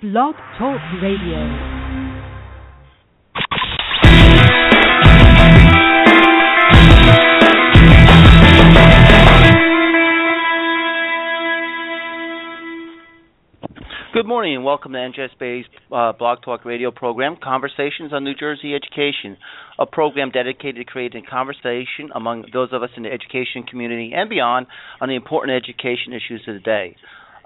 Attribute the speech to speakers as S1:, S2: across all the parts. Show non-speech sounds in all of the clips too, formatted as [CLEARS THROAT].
S1: Blog Talk Radio.
S2: Good morning and welcome to NJSBA's uh, Blog Talk Radio program, Conversations on New Jersey Education, a program dedicated to creating conversation among those of us in the education community and beyond on the important education issues of the day.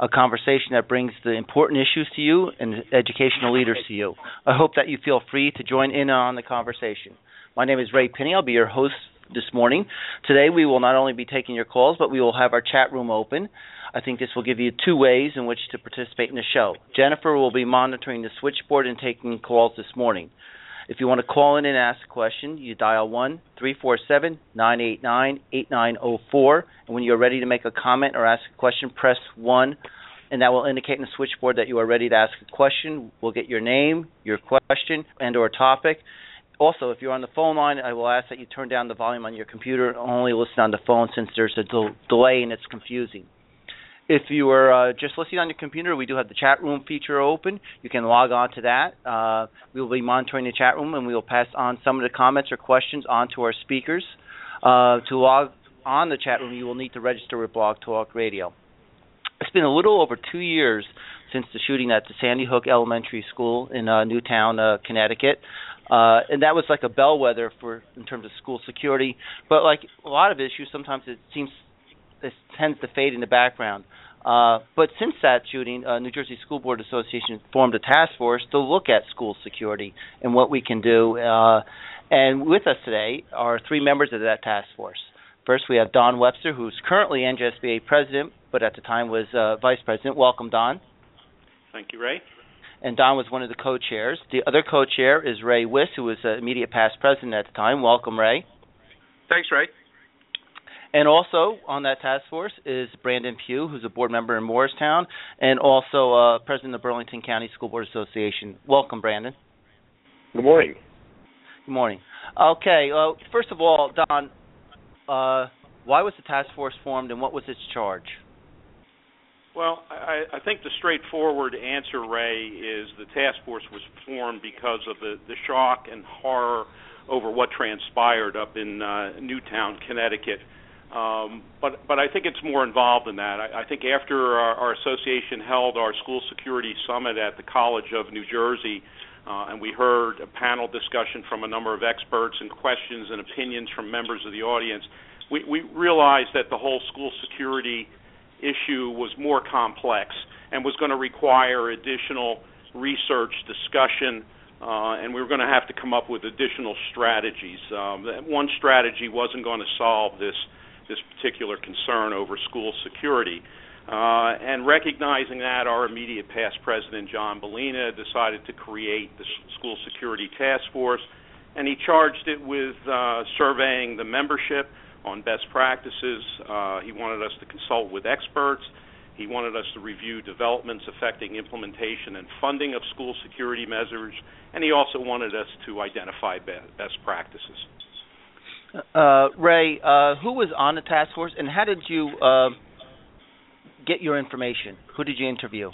S2: A conversation that brings the important issues to you and educational leaders to you. I hope that you feel free to join in on the conversation. My name is Ray Pinney. I'll be your host this morning. Today we will not only be taking your calls, but we will have our chat room open. I think this will give you two ways in which to participate in the show. Jennifer will be monitoring the switchboard and taking calls this morning. If you want to call in and ask a question, you dial 1 347 989 8904. And when you're ready to make a comment or ask a question, press 1, and that will indicate in the switchboard that you are ready to ask a question. We'll get your name, your question, and or topic. Also, if you're on the phone line, I will ask that you turn down the volume on your computer, and only listen on the phone since there's a del- delay and it's confusing. If you are uh, just listening on your computer, we do have the chat room feature open. You can log on to that. Uh, we will be monitoring the chat room, and we will pass on some of the comments or questions on to our speakers. Uh, to log on the chat room, you will need to register with Blog Talk Radio. It's been a little over two years since the shooting at the Sandy Hook Elementary School in uh, Newtown, uh, Connecticut. Uh, and that was like a bellwether for in terms of school security. But like a lot of issues, sometimes it seems it tends to fade in the background. Uh, but since that shooting, uh, New Jersey School Board Association formed a task force to look at school security and what we can do. Uh, and with us today are three members of that task force. First, we have Don Webster, who's currently NJSBA president, but at the time was uh, vice president. Welcome, Don.
S3: Thank you, Ray.
S2: And Don was one of the co-chairs. The other co-chair is Ray Wiss, who was uh, immediate past president at the time. Welcome, Ray.
S4: Thanks, Ray.
S2: And also on that task force is Brandon Pugh, who's a board member in Moorestown, and also uh, president of the Burlington County School Board Association. Welcome, Brandon.
S5: Good morning.
S2: Good morning. Okay, uh, first of all, Don, uh, why was the task force formed, and what was its charge?
S3: Well, I, I think the straightforward answer, Ray, is the task force was formed because of the, the shock and horror over what transpired up in uh, Newtown, Connecticut um, but but I think it's more involved than that. I, I think after our, our association held our school security summit at the College of New Jersey, uh, and we heard a panel discussion from a number of experts and questions and opinions from members of the audience, we, we realized that the whole school security issue was more complex and was going to require additional research, discussion, uh, and we were going to have to come up with additional strategies. Um, one strategy wasn't going to solve this this particular concern over school security. Uh, and recognizing that, our immediate past president, John Bulina, decided to create the School Security Task Force, and he charged it with uh, surveying the membership on best practices. Uh, he wanted us to consult with experts. He wanted us to review developments affecting implementation and funding of school security measures, and he also wanted us to identify best practices.
S2: Uh, Ray, uh, who was on the task force, and how did you uh, get your information? Who did you interview?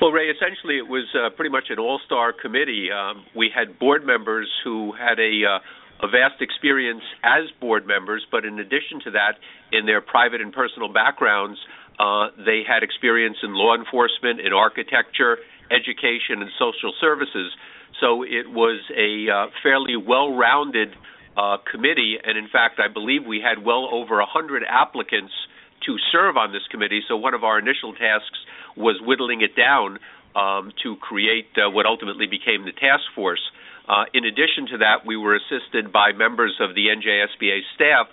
S4: Well, Ray, essentially it was uh, pretty much an all-star committee. Um, we had board members who had a uh, a vast experience as board members, but in addition to that, in their private and personal backgrounds, uh, they had experience in law enforcement, in architecture, education, and social services. So it was a uh, fairly well-rounded uh, committee, and in fact, I believe we had well over a hundred applicants to serve on this committee. So one of our initial tasks was whittling it down um, to create uh, what ultimately became the task force. Uh, in addition to that, we were assisted by members of the NJSBA staff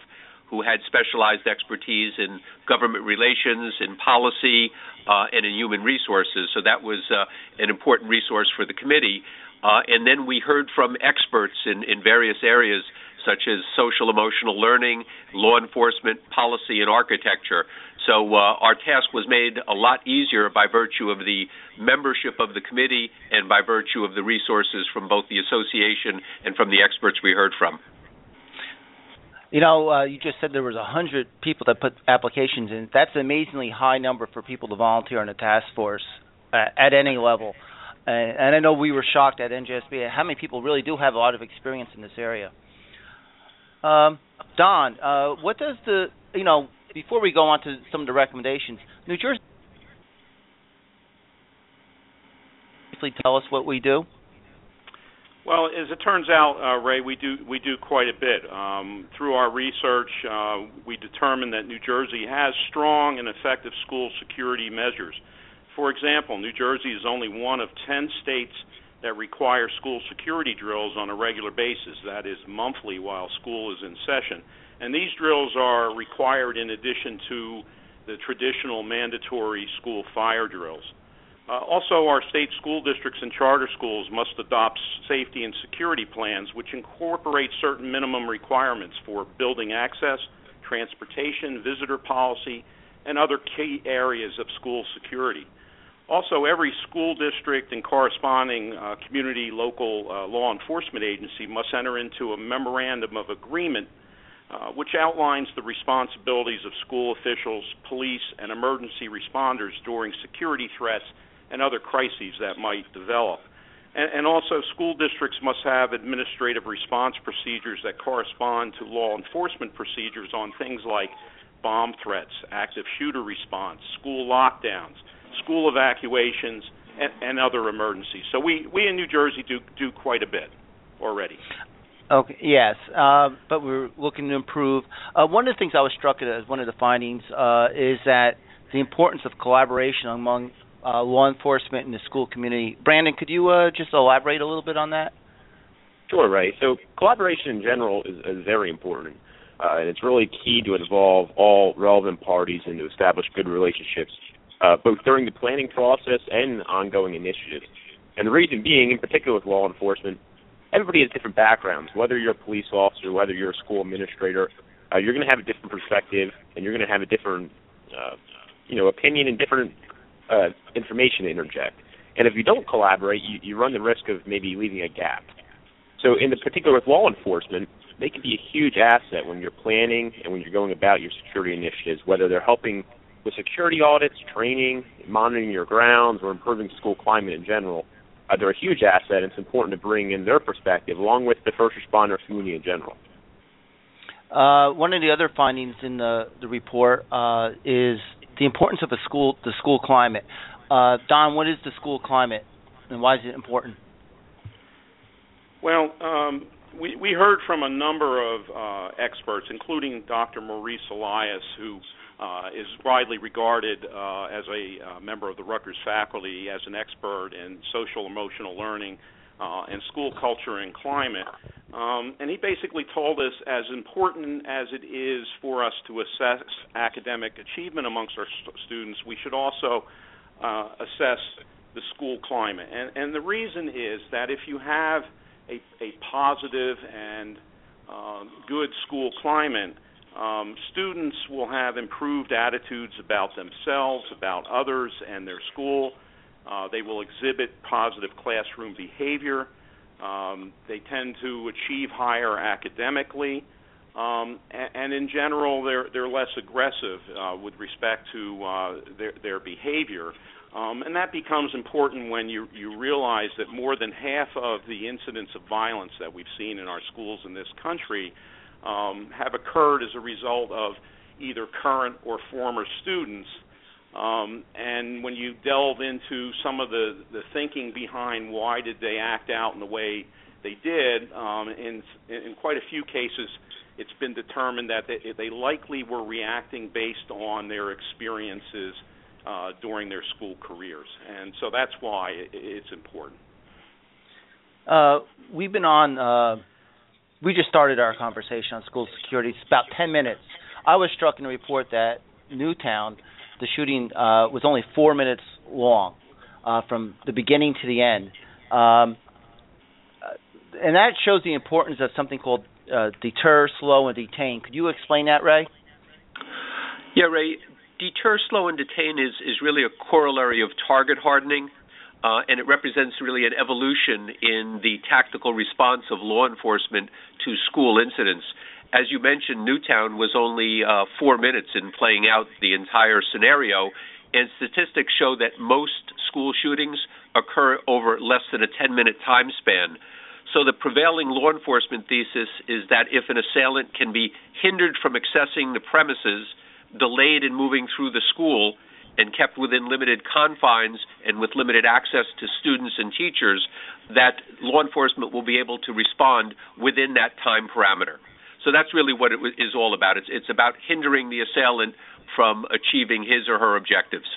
S4: who had specialized expertise in government relations, in policy, uh, and in human resources. So that was uh, an important resource for the committee. Uh, and then we heard from experts in, in various areas such as social emotional learning, law enforcement, policy, and architecture. So uh, our task was made a lot easier by virtue of the membership of the committee and by virtue of the resources from both the association and from the experts we heard from.
S2: You know, uh, you just said there was a hundred people that put applications in. That's an amazingly high number for people to volunteer on a task force. uh, at any level. And, and I know we were shocked at NJSB how many people really do have a lot of experience in this area. Um, Don, uh, what does the you know before we go on to some of the recommendations, New Jersey please tell us what we do?
S3: Well, as it turns out, uh, Ray, we do we do quite a bit. Um, through our research, uh, we determined that New Jersey has strong and effective school security measures. For example, New Jersey is only one of 10 states that require school security drills on a regular basis, that is, monthly while school is in session. And these drills are required in addition to the traditional mandatory school fire drills. Uh, also, our state school districts and charter schools must adopt safety and security plans which incorporate certain minimum requirements for building access, transportation, visitor policy, and other key areas of school security. Also, every school district and corresponding uh, community local uh, law enforcement agency must enter into a memorandum of agreement uh, which outlines the responsibilities of school officials, police, and emergency responders during security threats and other crises that might develop. And, and also, school districts must have administrative response procedures that correspond to law enforcement procedures on things like bomb threats, active shooter response, school lockdowns, school evacuations, and, and other emergencies. So we, we in New Jersey do do quite a bit already.
S2: Okay. Yes, uh, but we're looking to improve. Uh, one of the things I was struck at as one of the findings uh, is that the importance of collaboration among uh, law enforcement and the school community. Brandon, could you uh, just elaborate a little bit on that?
S5: Sure, Ray. So collaboration in general is, is very important, uh, and it's really key to involve all relevant parties and to establish good relationships, uh, both during the planning process and ongoing initiatives. And the reason being, in particular with law enforcement, everybody has different backgrounds. Whether you're a police officer, whether you're a school administrator, uh, you're going to have a different perspective, and you're going to have a different, uh, you know, opinion and different uh, information to interject. And if you don't collaborate, you, you run the risk of maybe leaving a gap. So, in the particular with law enforcement, they can be a huge asset when you're planning and when you're going about your security initiatives, whether they're helping with security audits, training, monitoring your grounds, or improving school climate in general. Uh, they're a huge asset, and it's important to bring in their perspective along with the first responder community in general.
S2: Uh, one of the other findings in the, the report uh, is the importance of a school, the school climate. Uh, Don, what is the school climate, and why is it important?
S3: Well, um, we we heard from a number of uh, experts, including Dr. Maurice Elias, who uh, is widely regarded uh, as a uh, member of the Rutgers faculty as an expert in social emotional learning uh, and school culture and climate. Um, and he basically told us as important as it is for us to assess academic achievement amongst our st- students, we should also uh, assess the school climate. And, and the reason is that if you have a, a positive and uh, good school climate, um, students will have improved attitudes about themselves, about others, and their school. Uh, they will exhibit positive classroom behavior. Um, they tend to achieve higher academically, um, and, and, in general, they're they're less aggressive uh, with respect to uh, their their behavior. Um, and that becomes important when you you realize that more than half of the incidents of violence that we've seen in our schools in this country um, have occurred as a result of either current or former students um, and when you delve into some of the, the thinking behind why did they act out in the way they did, um, in, in quite a few cases, it's been determined that they, they likely were reacting based on their experiences uh, during their school careers, and so that's why it, it's important.
S2: Uh, we've been on. Uh, we just started our conversation on school security. It's about ten minutes. I was struck in the report that Newtown the shooting uh, was only four minutes long uh, from the beginning to the end. Um, uh, and that shows the importance of something called uh, deter, slow, and detain. Could you explain that, Ray?
S4: Yeah, Ray. Deter, slow, and detain is, is really a corollary of target hardening, uh, and it represents really an evolution in the tactical response of law enforcement to school incidents as you mentioned, Newtown was only uh, four minutes in playing out the entire scenario, and statistics show that most school shootings occur over less than a 10 minute time span. So the prevailing law enforcement thesis is that if an assailant can be hindered from accessing the premises, delayed in moving through the school, and kept within limited confines and with limited access to students and teachers, that law enforcement will be able to respond within that time parameter. So that's really what it is all about. It's, it's about hindering the assailant from achieving his or her objectives.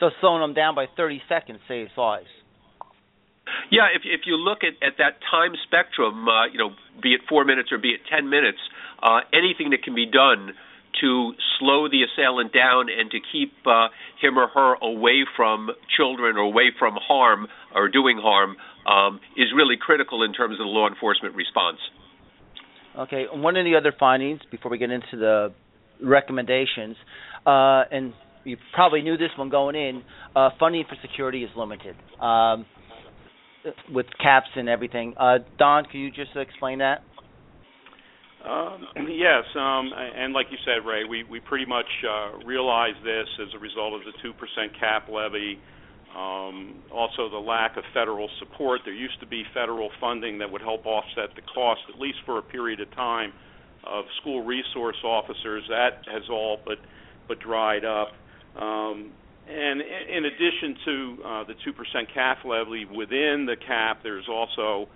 S2: So slowing them down by 30 seconds saves lives.
S4: Yeah, if if you look at, at that time spectrum, uh, you know, be it four minutes or be it ten minutes, uh, anything that can be done to slow the assailant down and to keep uh, him or her away from children or away from harm or doing harm um, is really critical in terms of the law enforcement response.
S2: Okay, one of the other findings before we get into the recommendations, uh, and you probably knew this one going in, uh, funding for security is limited um, with caps and everything. Uh, Don, can you just explain that?
S3: Um, [CLEARS THROAT] yes, um, and like you said, Ray, we, we pretty much uh, realized this as a result of the 2% cap levy. Um, also, the lack of federal support. There used to be federal funding that would help offset the cost, at least for a period of time, of school resource officers. That has all but but dried up. Um, and in addition to uh, the 2% cap levy, within the cap, there's also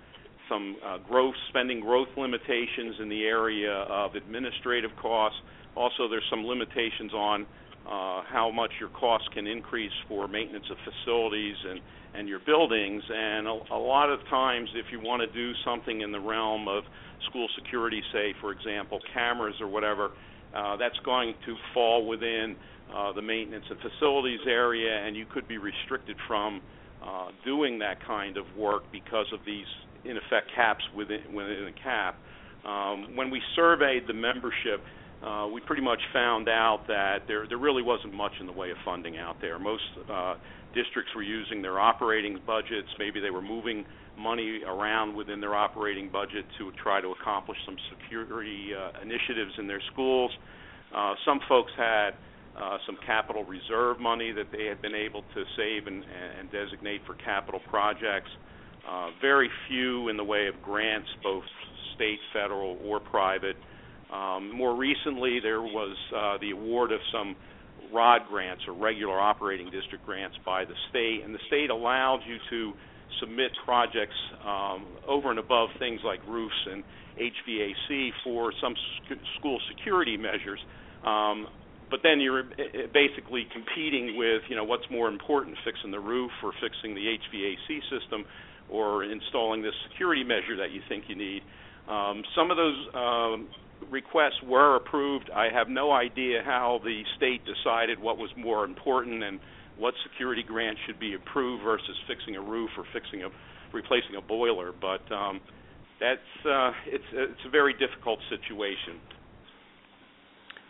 S3: some uh, growth spending growth limitations in the area of administrative costs. Also, there's some limitations on uh, how much your costs can increase for maintenance of facilities and and your buildings. And a, a lot of times, if you want to do something in the realm of school security, say for example cameras or whatever, uh, that's going to fall within uh, the maintenance and facilities area, and you could be restricted from uh, doing that kind of work because of these in effect caps within within a cap. Um, when we surveyed the membership, uh, we pretty much found out that there there really wasn't much in the way of funding out there. Most uh, districts were using their operating budgets. Maybe they were moving money around within their operating budget to try to accomplish some security uh, initiatives in their schools. Uh, some folks had uh, some capital reserve money that they had been able to save and, and designate for capital projects. Uh, very few in the way of grants, both state, federal, or private. Um, more recently, there was uh, the award of some ROD grants or regular operating district grants by the state, and the state allowed you to submit projects um, over and above things like roofs and HVAC for some sc- school security measures. Um, but then you're basically competing with, you know, what's more important, fixing the roof or fixing the HVAC system or installing this security measure that you think you need. Um, some of those um, requests were approved. I have no idea how the state decided what was more important and what security grant should be approved versus fixing a roof or fixing a replacing a boiler. But um, that's uh, it's it's a very difficult situation.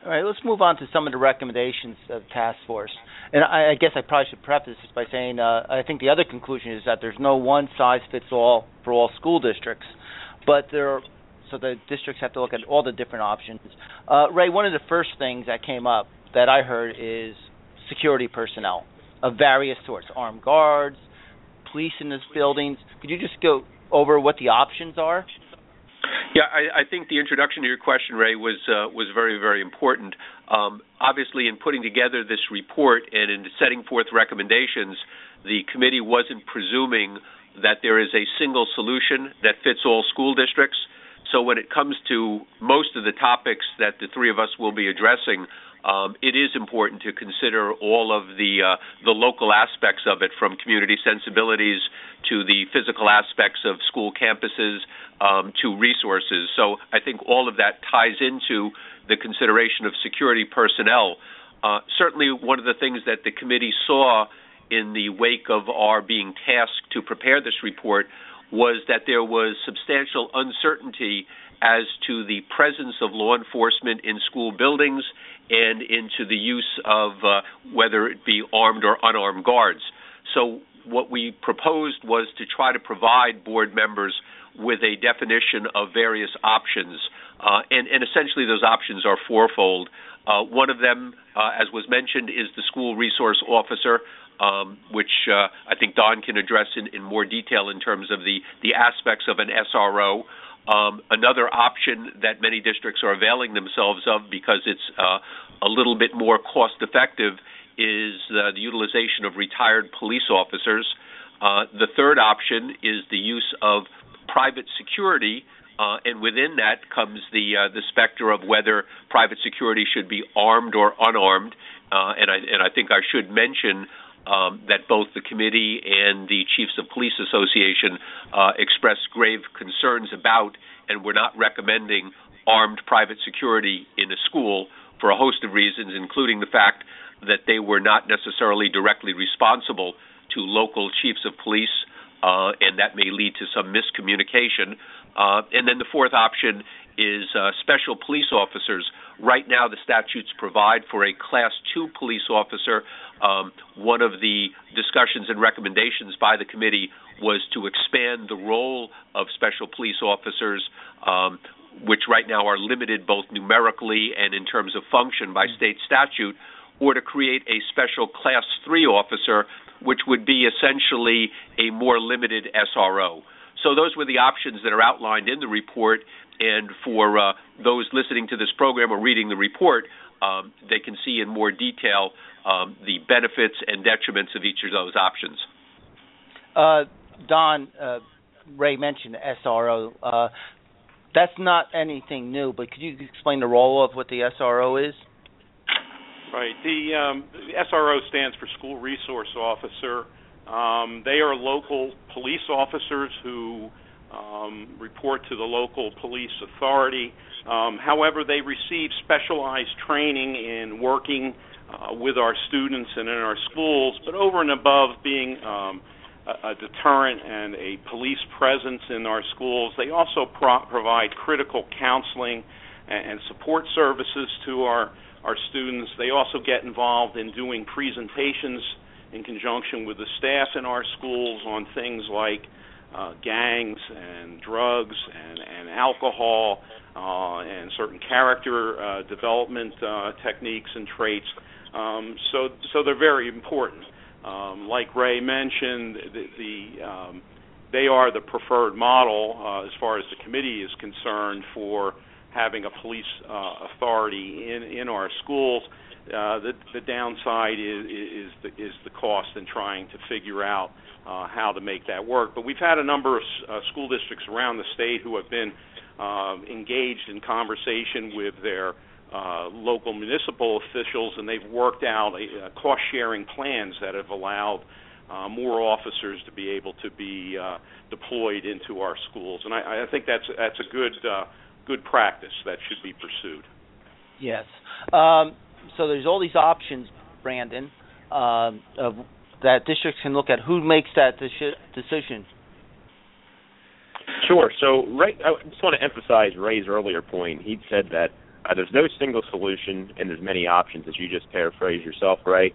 S2: All right, let's move on to some of the recommendations of the task force. And I, I guess I probably should preface this by saying uh, I think the other conclusion is that there's no one size fits all for all school districts, but there are, so the districts have to look at all the different options. Uh, Ray, one of the first things that came up that I heard is security personnel of various sorts, armed guards, police in these buildings. Could you just go over what the options are?
S4: Yeah, I, I think the introduction to your question, Ray, was uh, was very very important. Um, obviously, in putting together this report and in setting forth recommendations, the committee wasn't presuming that there is a single solution that fits all school districts. So when it comes to most of the topics that the three of us will be addressing, um, it is important to consider all of the uh, the local aspects of it, from community sensibilities to the physical aspects of school campuses um, to resources. So I think all of that ties into the consideration of security personnel. Uh, certainly, one of the things that the committee saw in the wake of our being tasked to prepare this report was that there was substantial uncertainty as to the presence of law enforcement in school buildings and into the use of uh, whether it be armed or unarmed guards. So, what we proposed was to try to provide board members with a definition of various options. Uh, and, and, essentially, those options are fourfold. Uh, one of them, uh, as was mentioned, is the school resource officer, um, which uh, I think Don can address in, in, more detail in terms of the, the aspects of an SRO. Um, another option that many districts are availing themselves of because it's uh, a little bit more cost effective is uh, the utilization of retired police officers. Uh, the third option is the use of private security, uh, and within that comes the uh, the specter of whether private security should be armed or unarmed. Uh, and I and I think I should mention um, that both the committee and the Chiefs of Police Association uh, expressed grave concerns about, and we're not recommending armed private security in a school for a host of reasons, including the fact that they were not necessarily directly responsible to local chiefs of police, uh, and that may lead to some miscommunication. Uh, and then the fourth option is uh, special police officers. Right now, the statutes provide for a Class 2 police officer. Um, one of the discussions and recommendations by the committee was to expand the role of special police officers, um, which right now are limited both numerically and in terms of function by state statute, or to create a special Class 3 officer, which would be essentially a more limited SRO. So those were the options that are outlined in the report. And for uh, those listening to this program or reading the report, um, they can see in more detail um, the benefits and detriments of each of those options.
S2: Uh, Don, uh, Ray mentioned SRO. Uh, that's not anything new, but could you explain the role of what the SRO is?
S3: Right. The, um, the SRO stands for School Resource Officer. Um, they are local police officers who um, report to the local police authority. Um, however, they receive specialized training in working uh, with our students and in our schools, but over and above being um, a, a deterrent and a police presence in our schools, they also pro- provide critical counseling and, and support services to our our students. They also get involved in doing presentations in conjunction with the staff in our schools on things like uh, gangs and drugs and, and alcohol uh, and certain character uh, development uh, techniques and traits. Um, so, so they're very important. Um, like Ray mentioned, the, the um, they are the preferred model uh, as far as the committee is concerned for having a police uh, authority in in our schools. Uh, the the downside is is the, is the cost in trying to figure out uh, how to make that work. But we've had a number of uh, school districts around the state who have been uh, engaged in conversation with their uh, local municipal officials, and they've worked out a, a cost-sharing plans that have allowed uh, more officers to be able to be uh, deployed into our schools. And I, I think that's that's a good uh, good practice that should be pursued.
S2: Yes. Um, so there's all these options, Brandon, uh, of that districts can look at. Who makes that decision?
S5: Sure. So, Ray, I just want to emphasize Ray's earlier point. He said that uh, there's no single solution, and there's many options, as you just paraphrased yourself, right?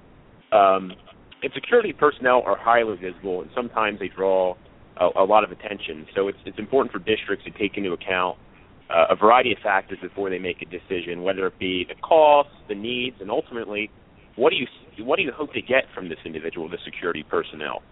S5: Um, and security personnel are highly visible, and sometimes they draw a, a lot of attention. So it's it's important for districts to take into account uh, a variety of factors before they make a decision, whether it be the cost, the needs, and ultimately, what do you what do you hope to get from this individual, the security personnel?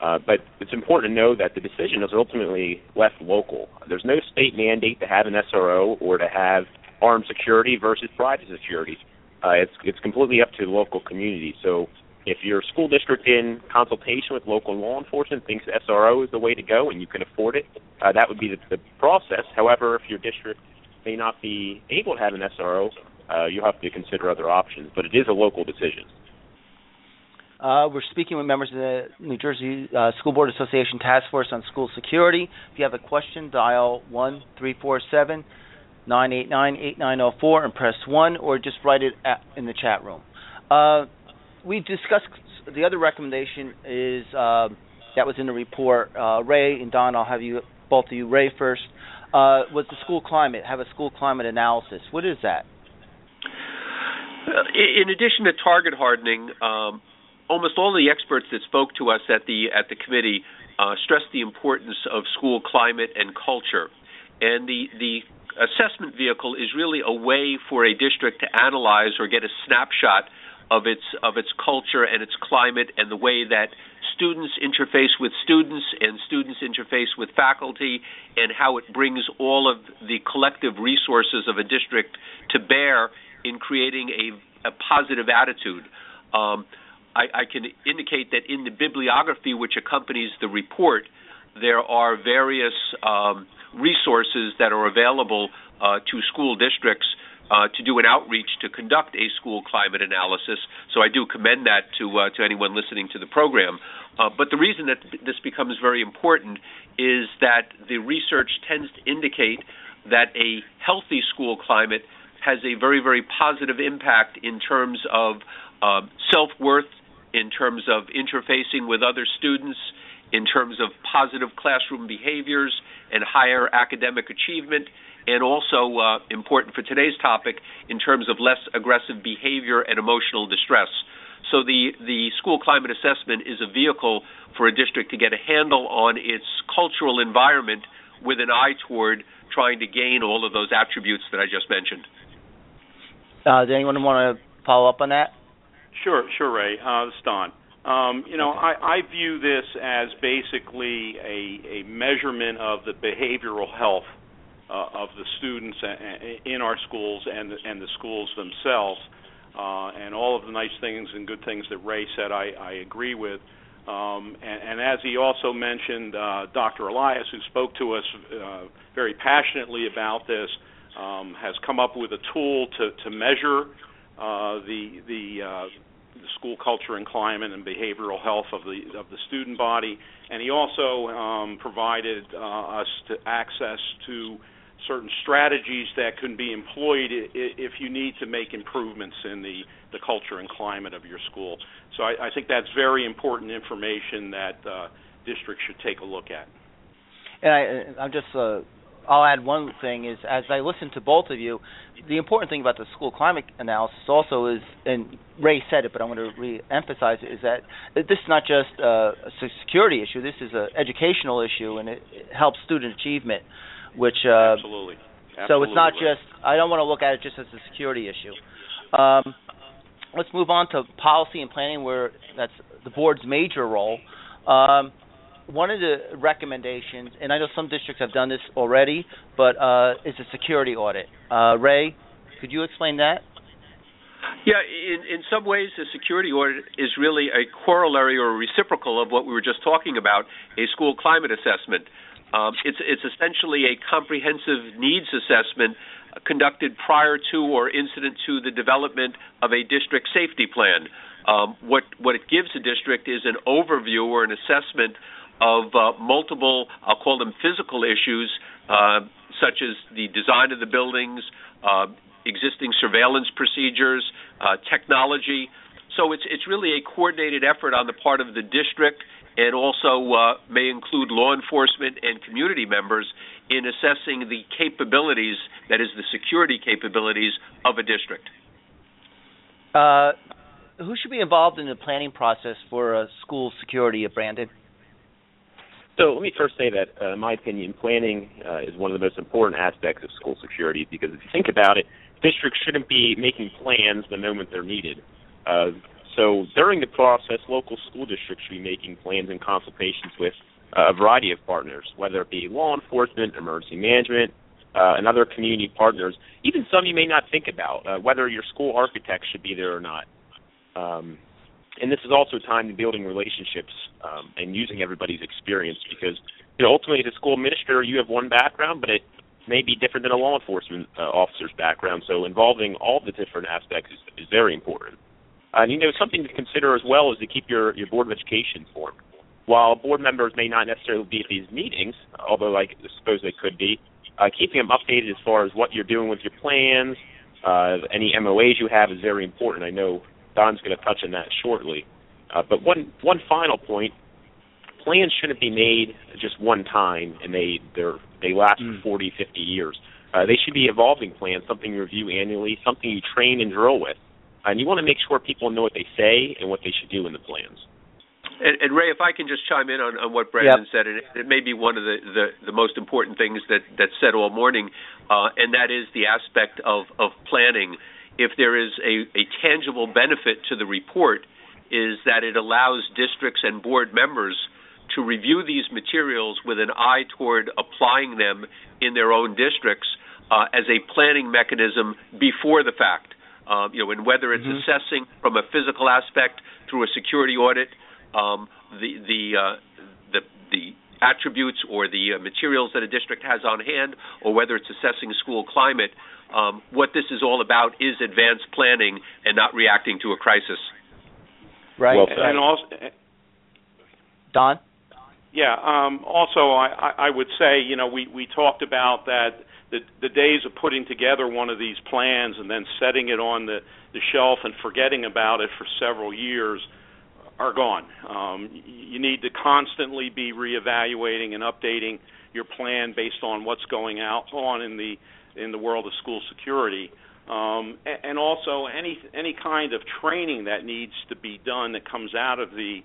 S5: Uh, but it's important to know that the decision is ultimately left local. There's no state mandate to have an SRO or to have armed security versus private security. Uh, it's it's completely up to the local community. So if your school district in consultation with local law enforcement thinks SRO is the way to go and you can afford it, uh, that would be the, the process. However, if your district may not be able to have an SRO, uh, you'll have to consider other options. But it is a local decision.
S2: Uh, we're speaking with members of the New Jersey uh, School Board Association Task Force on School Security. If you have a question, dial one three four seven nine eight nine eight nine zero four and press one, or just write it at, in the chat room. Uh, we discussed the other recommendation is uh, that was in the report. Uh, Ray and Don, I'll have you both of you. Ray first uh, was the school climate. Have a school climate analysis. What is that?
S4: Uh, in addition to target hardening, um, almost all the experts that spoke to us at the at the committee uh, stressed the importance of school climate and culture, and the the assessment vehicle is really a way for a district to analyze or get a snapshot of its of its culture and its climate and the way that students interface with students and students interface with faculty and how it brings all of the collective resources of a district to bear in creating a, a positive attitude. Um, I, I can indicate that in the bibliography which accompanies the report, there are various um, resources that are available uh, to school districts uh, to do an outreach to conduct a school climate analysis. So I do commend that to uh, to anyone listening to the program. Uh, but the reason that this becomes very important is that the research tends to indicate that a healthy school climate has a very very positive impact in terms of um, self worth, in terms of interfacing with other students, in terms of positive classroom behaviors and higher academic achievement and also uh, important for today's topic in terms of less aggressive behavior and emotional distress. So the the school climate assessment is a vehicle for a district to get a handle on its cultural environment with an eye toward trying to gain all of those attributes that I just mentioned.
S2: Uh, does anyone want to follow up on that?
S3: Sure, sure, Ray. Uh, this is Don. Um, you know. I, I view this as basically a, a measurement of the behavioral health uh, of the students in our schools and and the schools themselves. Uh, and all of the nice things and good things that Ray said, I, I agree with. Um, and, and as he also mentioned, uh, Dr. Elias, who spoke to us uh, very passionately about this, um, has come up with a tool to, to measure uh, the the, uh, the school culture and climate and behavioral health of the of the student body, and he also um, provided uh, us to access to certain strategies that can be employed if you need to make improvements in the, the culture and climate of your school. So I, I think that's very important information that uh, districts should take a look at.
S2: And I, I'm just, uh, I'll add one thing is as I listen to both of you, the important thing about the school climate analysis also is, and Ray said it, but I'm going to re-emphasize it, is that this is not just a security issue. This is an educational issue, and it, it helps student achievement which
S3: uh, absolutely. absolutely.
S2: So it's not just. I don't want to look at it just as a security issue. Um, let's move on to policy and planning, where that's the board's major role. Um, one of the recommendations, and I know some districts have done this already, but uh, is a security audit. Uh, Ray, could you explain that?
S4: Yeah, in, in some ways, the security audit is really a corollary or a reciprocal of what we were just talking about a school climate assessment. Um, it's it's essentially a comprehensive needs assessment conducted prior to or incident to the development of a district safety plan. Um, what what it gives a district is an overview or an assessment of uh, multiple, I'll call them physical issues, uh, such as the design of the buildings, uh, existing surveillance procedures, uh, technology. So it's it's really a coordinated effort on the part of the district and also uh, may include law enforcement and community members in assessing the capabilities, that is, the security capabilities of a district.
S2: Uh, who should be involved in the planning process for school security at Brandon?
S5: So let me first say that, uh, in my opinion, planning uh, is one of the most important aspects of school security because if you think about it, districts shouldn't be making plans the moment they're needed. Uh, so during the process, local school districts should be making plans in consultations with uh, a variety of partners, whether it be law enforcement, emergency management, uh, and other community partners, even some you may not think about, uh, whether your school architect should be there or not. Um, and this is also time to building relationships um, and using everybody's experience because you know ultimately as a school administrator you have one background, but it may be different than a law enforcement uh, officer's background. So involving all the different aspects is, is very important. And you know, something to consider as well is to keep your, your board of education informed. While board members may not necessarily be at these meetings, although I suppose they could be, uh, keeping them updated as far as what you're doing with your plans, uh, any MOAs you have is very important. I know Don's going to touch on that shortly. Uh, but one one final point: plans shouldn't be made just one time and they they're, they last mm. for 40, 50 years. Uh, they should be evolving plans, something you review annually, something you train and drill with and you want to make sure people know what they say and what they should do in the plans.
S4: And, and, Ray, if I can just chime in on, on what Brandon yep. said, and it, it, may be one of the, the, the most important things that that's said all morning, uh, and that is the aspect of of planning. If there is a, a tangible benefit to the report, is that it allows districts and board members to review these materials with an eye toward applying them in their own districts uh, as a planning mechanism before the fact. Uh, you know, and whether it's mm-hmm. assessing from a physical aspect through a security audit, um, the the uh, the the attributes or the uh, materials that a district has on hand, or whether it's assessing school climate. Um, what this is all about is advanced planning and not reacting to a crisis.
S2: Right.
S3: Well and also,
S2: Don.
S3: Yeah. Um, also, I, I would say, you know, we we talked about that the the days of putting together one of these plans and then setting it on the the shelf and forgetting about it for several years are gone. Um, you need to constantly be reevaluating and updating your plan based on what's going out on in the in the world of school security. Um, and also any any kind of training that needs to be done that comes out of the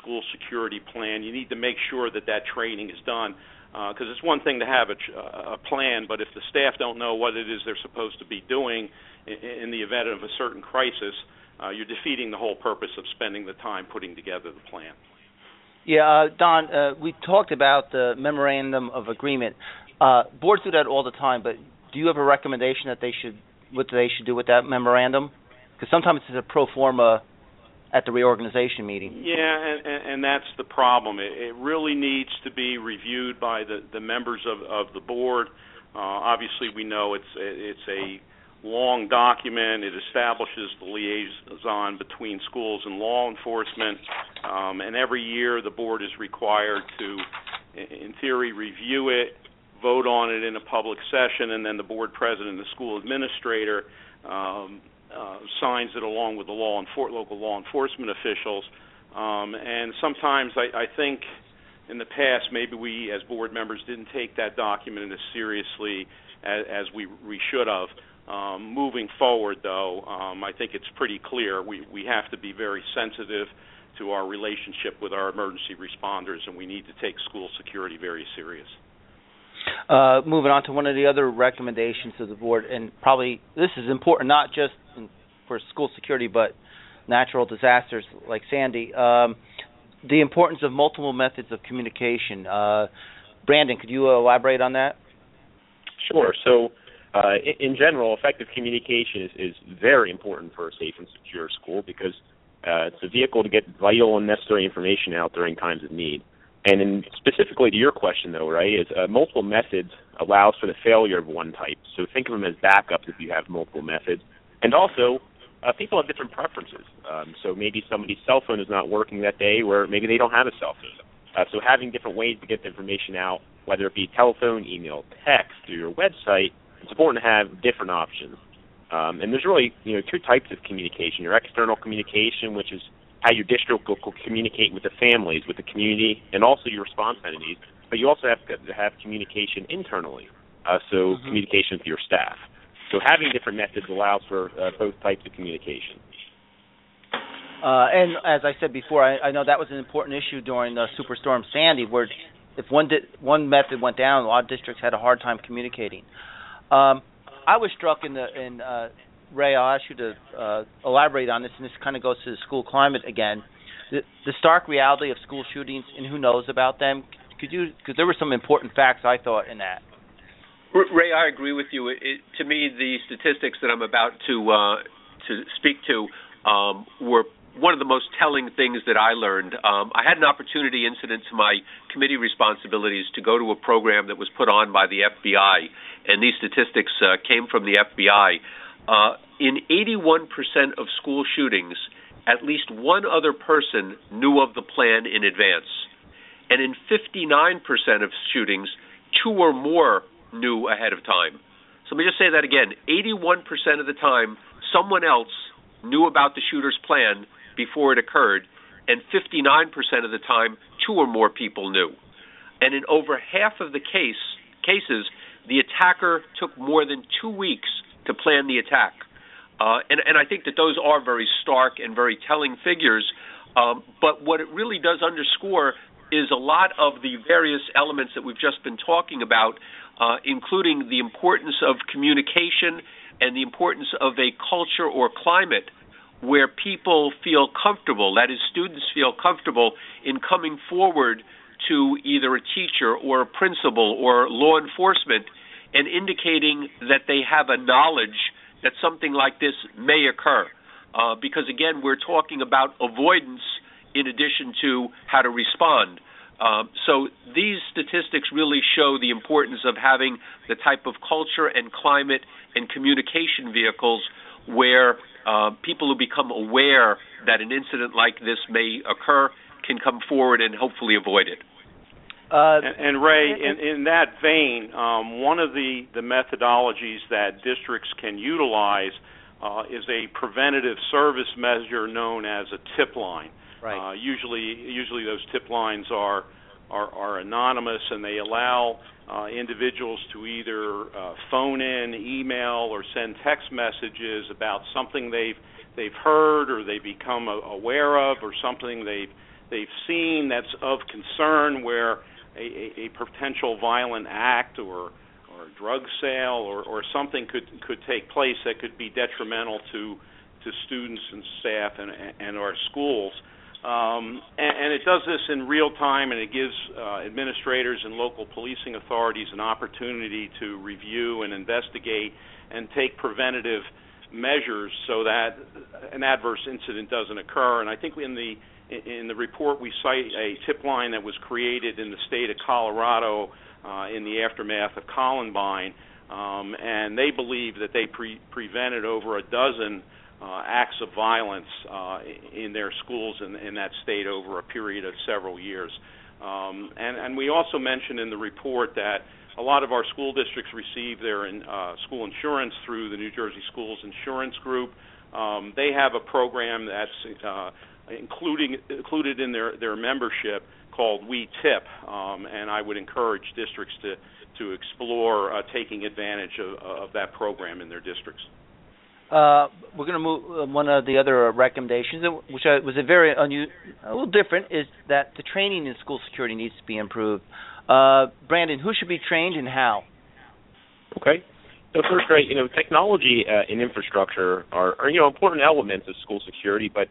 S3: school security plan. You need to make sure that that training is done because uh, it's one thing to have a, a plan, but if the staff don't know what it is they're supposed to be doing in, in the event of a certain crisis, uh, you're defeating the whole purpose of spending the time putting together the plan.
S2: Yeah, uh, Don, uh, we talked about the memorandum of agreement. Uh, boards do that all the time, but do you have a recommendation that they should what they should do with that memorandum? Because sometimes it's a pro forma at the reorganization meeting.
S3: Yeah, and, and, and that's the problem. It, it really needs to be reviewed by the, the members of, of the board. Uh, obviously, we know it's it's a long document. It establishes the liaison between schools and law enforcement, um, and every year the board is required to, in theory, review it, vote on it in a public session, and then the board president and the school administrator um, uh, signs it along with the law enfor- local law enforcement officials. Um, and sometimes I, I think in the past maybe we as board members didn't take that document as seriously as, as we, we should have. Um, moving forward, though, um, I think it's pretty clear we, we have to be very sensitive to our relationship with our emergency responders, and we need to take school security very serious.
S2: Uh, moving on to one of the other recommendations of the board, and probably this is important not just for school security, but natural disasters like Sandy. Um, the importance of multiple methods of communication. Uh, Brandon, could you elaborate on that?
S5: Sure. So, uh, in, general, effective communication is, is, very important for a safe and secure school because uh, it's a vehicle to get vital and necessary information out during times of need. And in, specifically to your question, though, right, is uh, multiple methods allows for the failure of one type. So think of them as backups if you have multiple methods. And also, uh, people have different preferences. Um, so maybe somebody's cell phone is not working that day, where maybe they don't have a cell phone. Uh, so having different ways to get the information out, whether it be telephone, email, text, through your website, it's important to have different options. Um, and there's really you know two types of communication: your external communication, which is how your district will communicate with the families, with the community, and also your response entities. But you also have to have communication internally, uh, so mm-hmm. communication with your staff. So having different methods allows for uh, both types of communication.
S2: Uh, and as I said before, I, I know that was an important issue during the Superstorm Sandy, where if one did, one method went down, a lot of districts had a hard time communicating. Um, I was struck in the in uh, Ray. I'll ask you to uh, elaborate on this, and this kind of goes to the school climate again. The, the stark reality of school shootings and who knows about them. Could you? Because there were some important facts I thought in that.
S4: Ray, I agree with you. It, it, to me, the statistics that I'm about to uh, to speak to um, were one of the most telling things that I learned. Um, I had an opportunity incident to my committee responsibilities to go to a program that was put on by the FBI, and these statistics uh, came from the FBI. Uh, in 81% of school shootings, at least one other person knew of the plan in advance. And in 59% of shootings, two or more knew ahead of time. So let me just say that again 81% of the time, someone else knew about the shooter's plan before it occurred, and 59% of the time, two or more people knew. And in over half of the case cases, the attacker took more than two weeks to plan the attack. Uh, and, and I think that those are very stark and very telling figures. Um, but what it really does underscore is a lot of the various elements that we've just been talking about, uh, including the importance of communication and the importance of a culture or climate where people feel comfortable, that is, students feel comfortable in coming forward to either a teacher or a principal or law enforcement and indicating that they have a knowledge that something like this may occur. Uh, because again, we're talking about avoidance in addition to how to respond. Um, so these statistics really show the importance of having the type of culture and climate and communication vehicles where uh, people who become aware that an incident like this may occur can come forward and hopefully avoid it.
S3: Uh, and, and, Ray, in, in that vein, um, one of the, the methodologies that districts can utilize uh, is a preventative service measure known as a tip line.
S2: Right.
S3: Uh, usually, usually those tip lines are are, are anonymous and they allow uh, individuals to either uh, phone in, email, or send text messages about something they've they've heard or they become aware of, or something they've they've seen that's of concern, where a, a, a potential violent act or or a drug sale or, or something could could take place that could be detrimental to to students and staff and and our schools. Um, and, and, it does this in real time, and it gives uh, administrators and local policing authorities an opportunity to review and investigate and take preventative measures so that an adverse incident doesn't occur. And I think in the in the report we cite a tip line that was created in the state of Colorado uh, in the aftermath of Columbine, um, and they believe that they pre- prevented over a dozen uh, acts of violence uh, in their schools in, in that state over a period of several years. Um, and, and we also mentioned in the report that a lot of our school districts receive their in, uh, school insurance through the New Jersey Schools Insurance Group. Um, they have a program that's uh, including included in their their membership called We Tip, um, and I would encourage districts to to explore uh, taking advantage of, of that program in their districts.
S2: Uh, we're going to move uh, one of the other recommendations, which was a very unusual, a little different, is that the training in school security needs to be improved. Uh, Brandon, who should be trained and how?
S5: Okay. So first, right, you know, technology uh, and infrastructure are, are, you know important elements of school security, but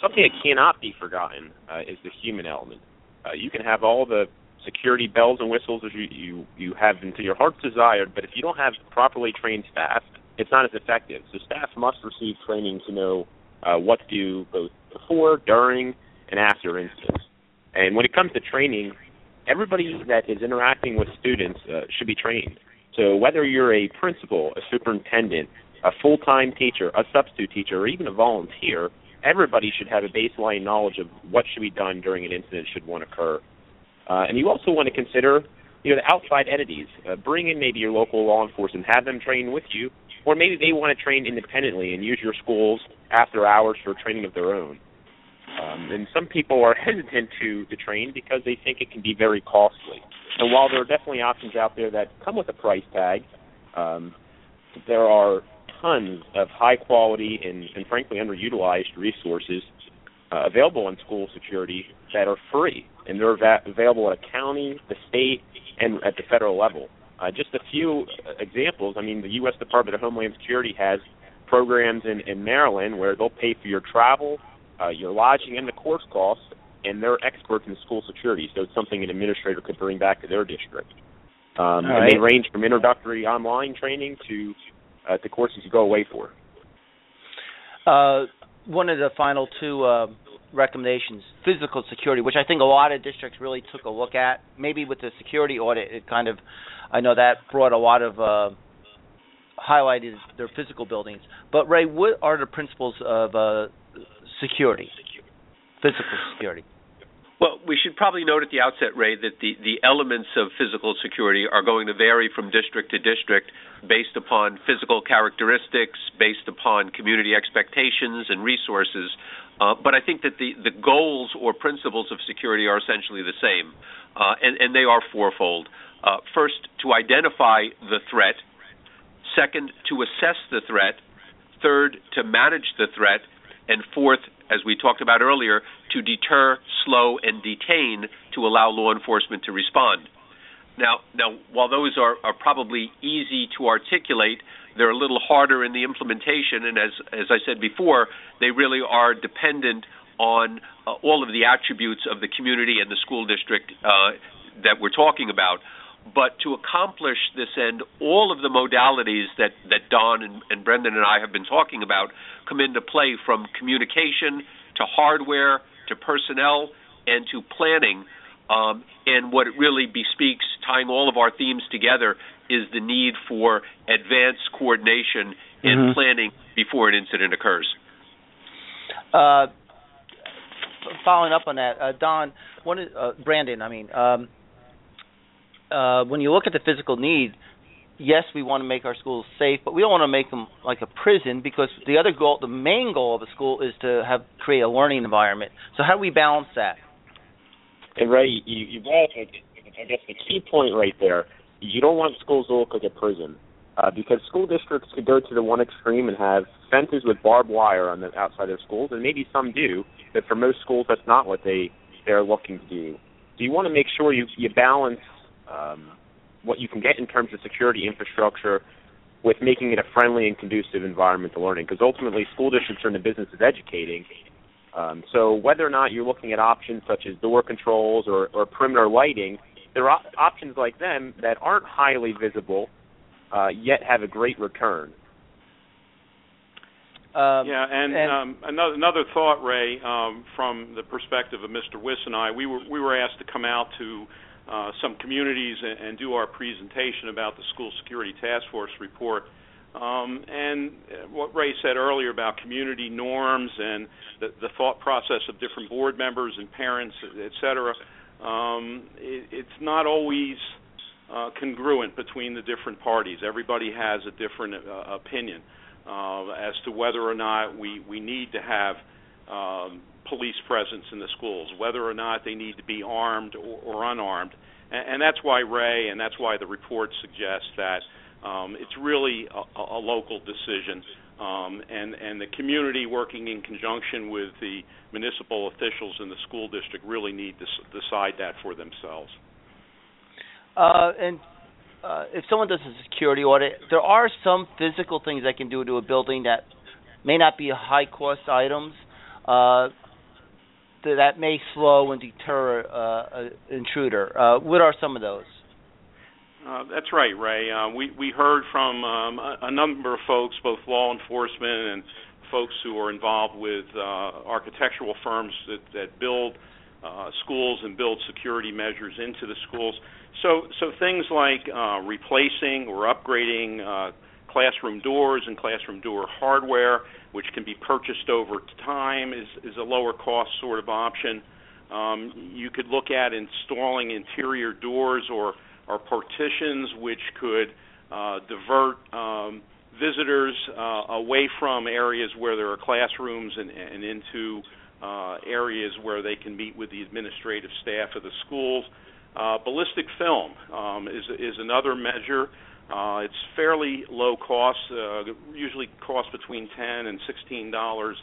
S5: something that cannot be forgotten uh, is the human element. Uh, you can have all the security bells and whistles as you, you you have into your heart's desired, but if you don't have properly trained staff it's not as effective. So staff must receive training to know uh, what to do both before, during, and after incidents. And when it comes to training, everybody that is interacting with students uh, should be trained. So whether you're a principal, a superintendent, a full-time teacher, a substitute teacher, or even a volunteer, everybody should have a baseline knowledge of what should be done during an incident should one occur. Uh, and you also want to consider, you know, the outside entities. Uh, bring in maybe your local law enforcement, have them train with you, or maybe they want to train independently and use your schools after hours for training of their own. Um, and some people are hesitant to, to train because they think it can be very costly. And while there are definitely options out there that come with a price tag, um, there are tons of high quality and, and frankly underutilized resources uh, available in school security that are free, and they're va- available at a county, the state, and at the federal level. Uh, just a few examples. I mean, the U.S. Department of Homeland Security has programs in, in Maryland where they'll pay for your travel, uh, your lodging, and the course costs, and they're experts in school security. So it's something an administrator could bring back to their district. Um,
S2: right.
S5: And they range from introductory online training to uh, to courses you go away for.
S2: Uh, one of the final two uh, recommendations, physical security, which I think a lot of districts really took a look at. Maybe with the security audit, it kind of I know that brought a lot of uh, highlighted their physical buildings. But Ray, what are the principles of uh, security, physical security?
S4: Well, we should probably note at the outset, Ray, that the, the elements of physical security are going to vary from district to district based upon physical characteristics, based upon community expectations and resources. Uh, but I think that the, the goals or principles of security are essentially the same, uh, and, and they are fourfold. Uh, first, to identify the threat. Second, to assess the threat. Third, to manage the threat. And fourth, as we talked about earlier, to deter, slow, and detain to allow law enforcement to respond. Now, now, while those are, are probably easy to articulate, they're a little harder in the implementation, and as as I said before, they really are dependent on uh, all of the attributes of the community and the school district uh, that we're talking about. But to accomplish this end, all of the modalities that, that Don and, and Brandon and I have been talking about come into play from communication to hardware to personnel and to planning. Um, and what it really bespeaks, tying all of our themes together, is the need for advanced coordination and mm-hmm. planning before an incident occurs.
S2: Uh, following up on that, uh, Don, one, uh, Brandon, I mean, um, uh, when you look at the physical need, yes, we want to make our schools safe, but we don't want to make them like a prison because the other goal, the main goal of a school, is to have create a learning environment. So how do we balance that?
S5: And Ray, you, you brought, I guess, the key point right there. You don't want schools to look like a prison uh, because school districts could go to the one extreme and have fences with barbed wire on the outside of schools, and maybe some do, but for most schools, that's not what they they're looking to do. So you want to make sure you you balance um, what you can get in terms of security infrastructure with making it a friendly and conducive environment to learning. Because ultimately, school districts are in the business of educating. Um, so whether or not you're looking at options such as door controls or, or perimeter lighting, there are op- options like them that aren't highly visible uh, yet have a great return.
S3: Um, yeah, and, and um, another another thought, Ray, um, from the perspective of Mr. Wiss and I, we were we were asked to come out to uh, some communities and, and do our presentation about the School Security Task Force report. Um, and what Ray said earlier about community norms and the, the thought process of different board members and parents, et cetera, um, it, it's not always uh, congruent between the different parties. Everybody has a different uh, opinion uh, as to whether or not we, we need to have um, police presence in the schools, whether or not they need to be armed or, or unarmed. And, and that's why Ray and that's why the report suggests that um, it's really a, a local decision. Um, and, and the community working in conjunction with the municipal officials in the school district really need to s- decide that for themselves.
S2: Uh, and uh, if someone does a security audit, there are some physical things they can do to a building that may not be high cost items. Uh, that may slow and deter uh, an intruder. Uh, what are some of those?
S3: Uh, that's right, Ray. Uh, we we heard from um, a, a, number of folks, both law enforcement and folks who are involved with uh, architectural firms that, that build uh, schools and build security measures into the schools. So so things like uh, replacing or upgrading classroom doors and classroom door hardware which can be purchased over time, is, is a lower cost sort of option. Um, you could look at installing interior doors or, or partitions which could uh, divert um, visitors uh, away from areas where there are classrooms and, and into uh, areas where they can meet with the administrative staff of the schools. Uh, ballistic film um, is, is another measure uh, it's fairly low cost, uh, usually costs between ten and sixteen dollars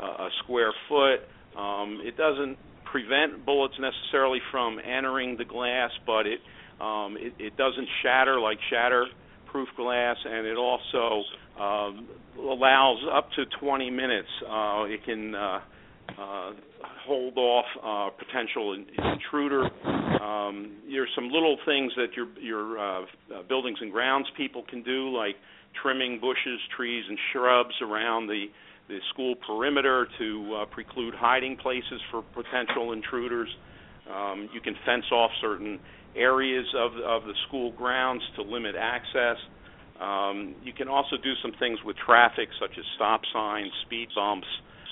S3: uh, a square foot. Um, it doesn't prevent bullets necessarily from entering the glass, but it um, it, it doesn't shatter like shatter-proof glass, and it also um, allows up to 20 minutes. Uh, it can uh, uh, hold off uh, potential in, intruder. Um, there's some little things that your your uh, uh, buildings and grounds people can do, like trimming bushes, trees, and shrubs around the the school perimeter to uh, preclude hiding places for potential intruders. Um, you can fence off certain areas of of the school grounds to limit access. Um, you can also do some things with traffic, such as stop signs, speed bumps,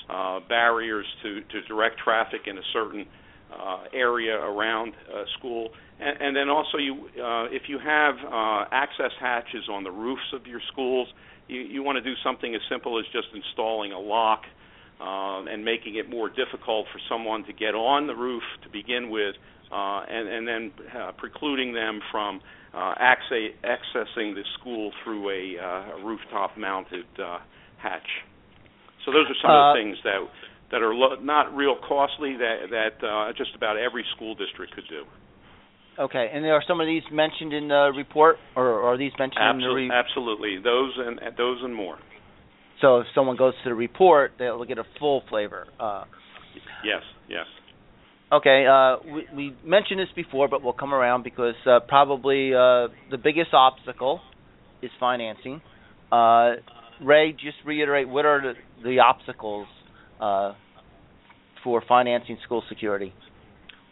S3: uh, barriers to, to direct traffic in a certain uh, area around a school. And, and then also, you, uh, if you have uh, access hatches on the roofs of your schools, you, you want to do something as simple as just installing a lock uh, and making it more difficult for someone to get on the roof to begin with, uh, and, and then uh, precluding them from uh, access, accessing the school through a, uh, a rooftop-mounted uh, hatch. So those are some uh, of the uh, things that that are lo- not real costly that that uh, just about every school district could do.
S2: Okay, and are some of these mentioned in the report, or are these mentioned
S3: absolutely,
S2: in the re-
S3: absolutely those and those and more.
S2: So if someone goes to the report, they'll get a full flavor. Uh,
S3: yes, yes.
S2: Okay, uh, we, we, mentioned this before, but we'll come around because uh, probably uh, the biggest obstacle is financing. Uh, Ray, just reiterate what are the, the obstacles uh, for financing school security?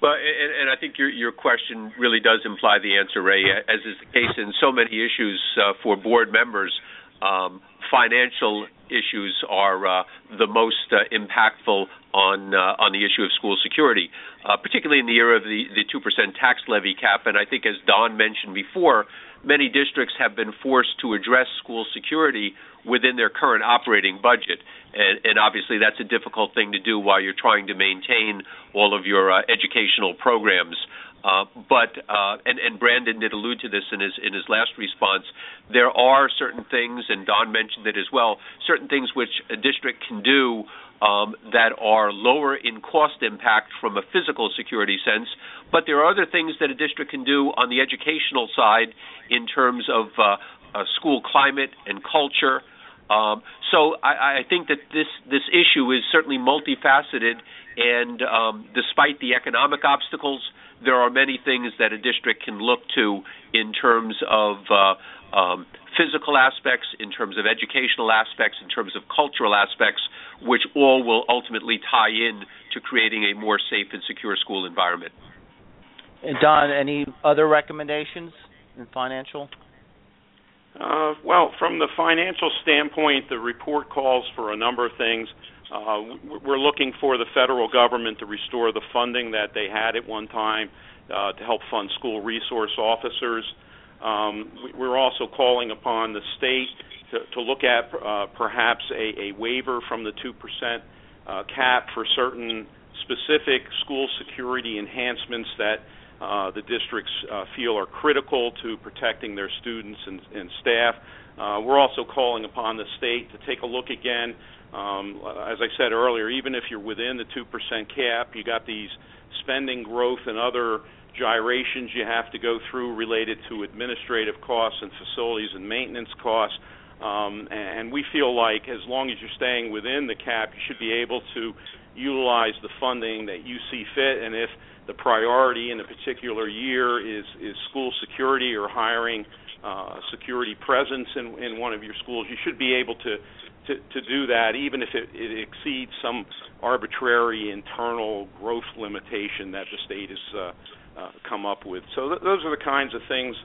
S4: Well, and, and, I think your your question really does imply the answer, Ray. As is the case in so many issues uh, for board members, um, financial issues are uh, the most uh, impactful on uh, on the issue of school security, uh, particularly in the era of the the two percent tax levy cap. And I think, as Don mentioned before, many districts have been forced to address school security within their current operating budget. And, and, obviously, that's a difficult thing to do while you're trying to maintain all of your uh, educational programs. Uh, but uh, and, and Brandon did allude to this in his in his last response. There are certain things, and Don mentioned it as well. Certain things which a district can do um, that are lower in cost impact from a physical security sense, but there are other things that a district can do on the educational side in terms of uh, uh, school climate and culture. Um, so I, I think that this this issue is certainly multifaceted, and um, despite the economic obstacles, there are many things that a district can look to in terms of uh, um, physical aspects, in terms of educational aspects, in terms of cultural aspects, which all will ultimately tie in to creating a more safe and secure school environment.
S2: And Don, any other recommendations in financial?
S3: Uh, well, from the financial standpoint, the report calls for a number of things. Uh, we're looking for the federal government to restore the funding that they had at one time uh, to help fund school resource officers. Um, we're also calling upon the state to, to look at uh, perhaps a, a, waiver from the 2% uh, cap for certain specific school security enhancements that uh, the districts uh, feel are critical to protecting their students and, and staff. we're also calling upon the state to take a look again um, as I said earlier, even if you're within the 2% cap, you got these spending growth and other gyrations you have to go through related to administrative costs and facilities and maintenance costs. Um, and we feel like as long as you're staying within the cap, you should be able to utilize the funding that you see fit. And if the priority in a particular year is, is school security or hiring uh, security presence in, in one of your schools, you should be able to to, to do that, even if it, it exceeds some arbitrary internal growth limitation that the state has uh, uh, come up with. So th- those are the kinds of things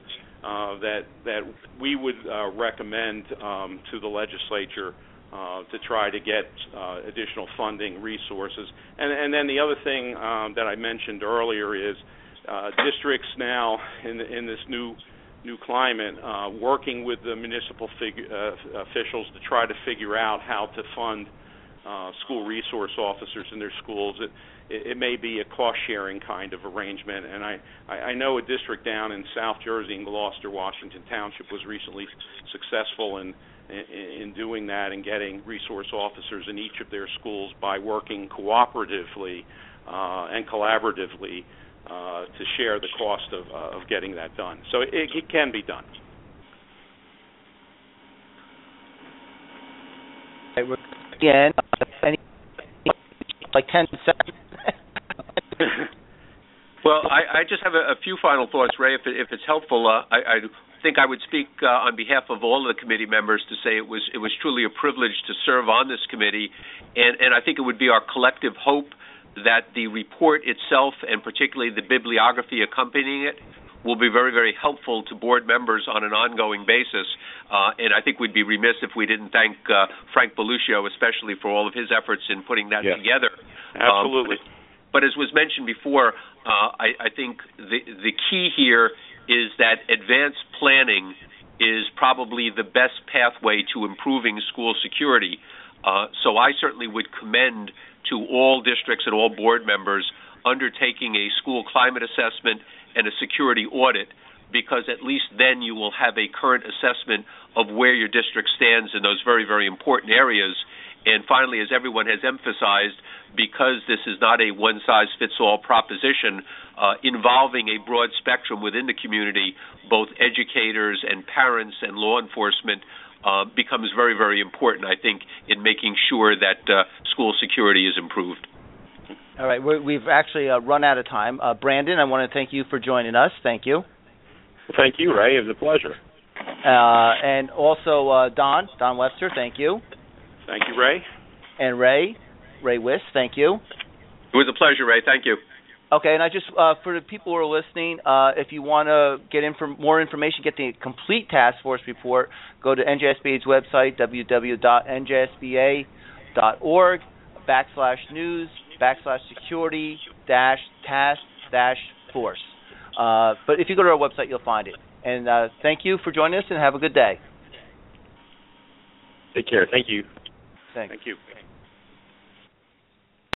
S3: uh, that that we would uh, recommend um, to the legislature uh, to try to get uh, additional funding resources. And, and then the other thing um, that I mentioned earlier is uh, districts now in in this new new climate, uh, working with the municipal fig- uh, officials to try to figure out how to fund uh, school resource officers in their schools. It, it, may be a cost sharing kind of arrangement, and I, I, I know a district down in South Jersey in Gloucester, Washington Township was recently successful in, in in doing that and getting resource officers in each of their schools by working cooperatively uh, and collaboratively uh, to share the cost of, uh, of getting that done. So it, it can be done.
S2: Again, any like ten seconds. [LAUGHS]
S4: well, I, I just have a, a, few final thoughts, Ray. If, it, if it's helpful, uh, I, I, think I would speak uh, on behalf of all of the committee members to say it was it was truly a privilege to serve on this committee, and and I think it would be our collective hope that the report itself and particularly the bibliography accompanying it will be very, very helpful to board members on an ongoing basis. Uh, and I think we'd be remiss if we didn't thank uh, Frank Belluscio, especially for all of his efforts in putting that
S3: yes.
S4: together.
S3: Absolutely.
S4: Um, but, but, as was mentioned before, uh, I, I think the the key here is that advanced planning is probably the best pathway to improving school security. Uh, so I certainly would commend to all districts and all board members undertaking a school climate assessment and a security audit because at least then you will have a current assessment of where your district stands in those very, very important areas. And finally, as everyone has emphasized, because this is not a one size fits all proposition uh, involving a broad spectrum within the community, both educators and parents and law enforcement. Uh, becomes very, very important, I think, in making sure that uh, school security is improved.
S2: All right, we have actually uh, run out of time. Uh, Brandon, I want to thank you for joining us. Thank you.
S5: Well, thank you, Ray. It was a pleasure.
S2: Uh, and also uh, Don, Don Webster, thank you.
S3: Thank you, Ray.
S2: And Ray, Ray Wiss, thank you.
S4: It was a pleasure, Ray. Thank you.
S2: Okay, and I just uh, for the people who are listening, uh, if you want to get inf- more information, get the complete task force report, go to NJSBA's website www.njsba.org backslash news backslash security dash task dash force. Uh, but if you go to our website, you'll find it. And uh, thank you for joining us, and have a good day.
S5: Take care. Thank you.
S2: Thanks.
S3: Thank you.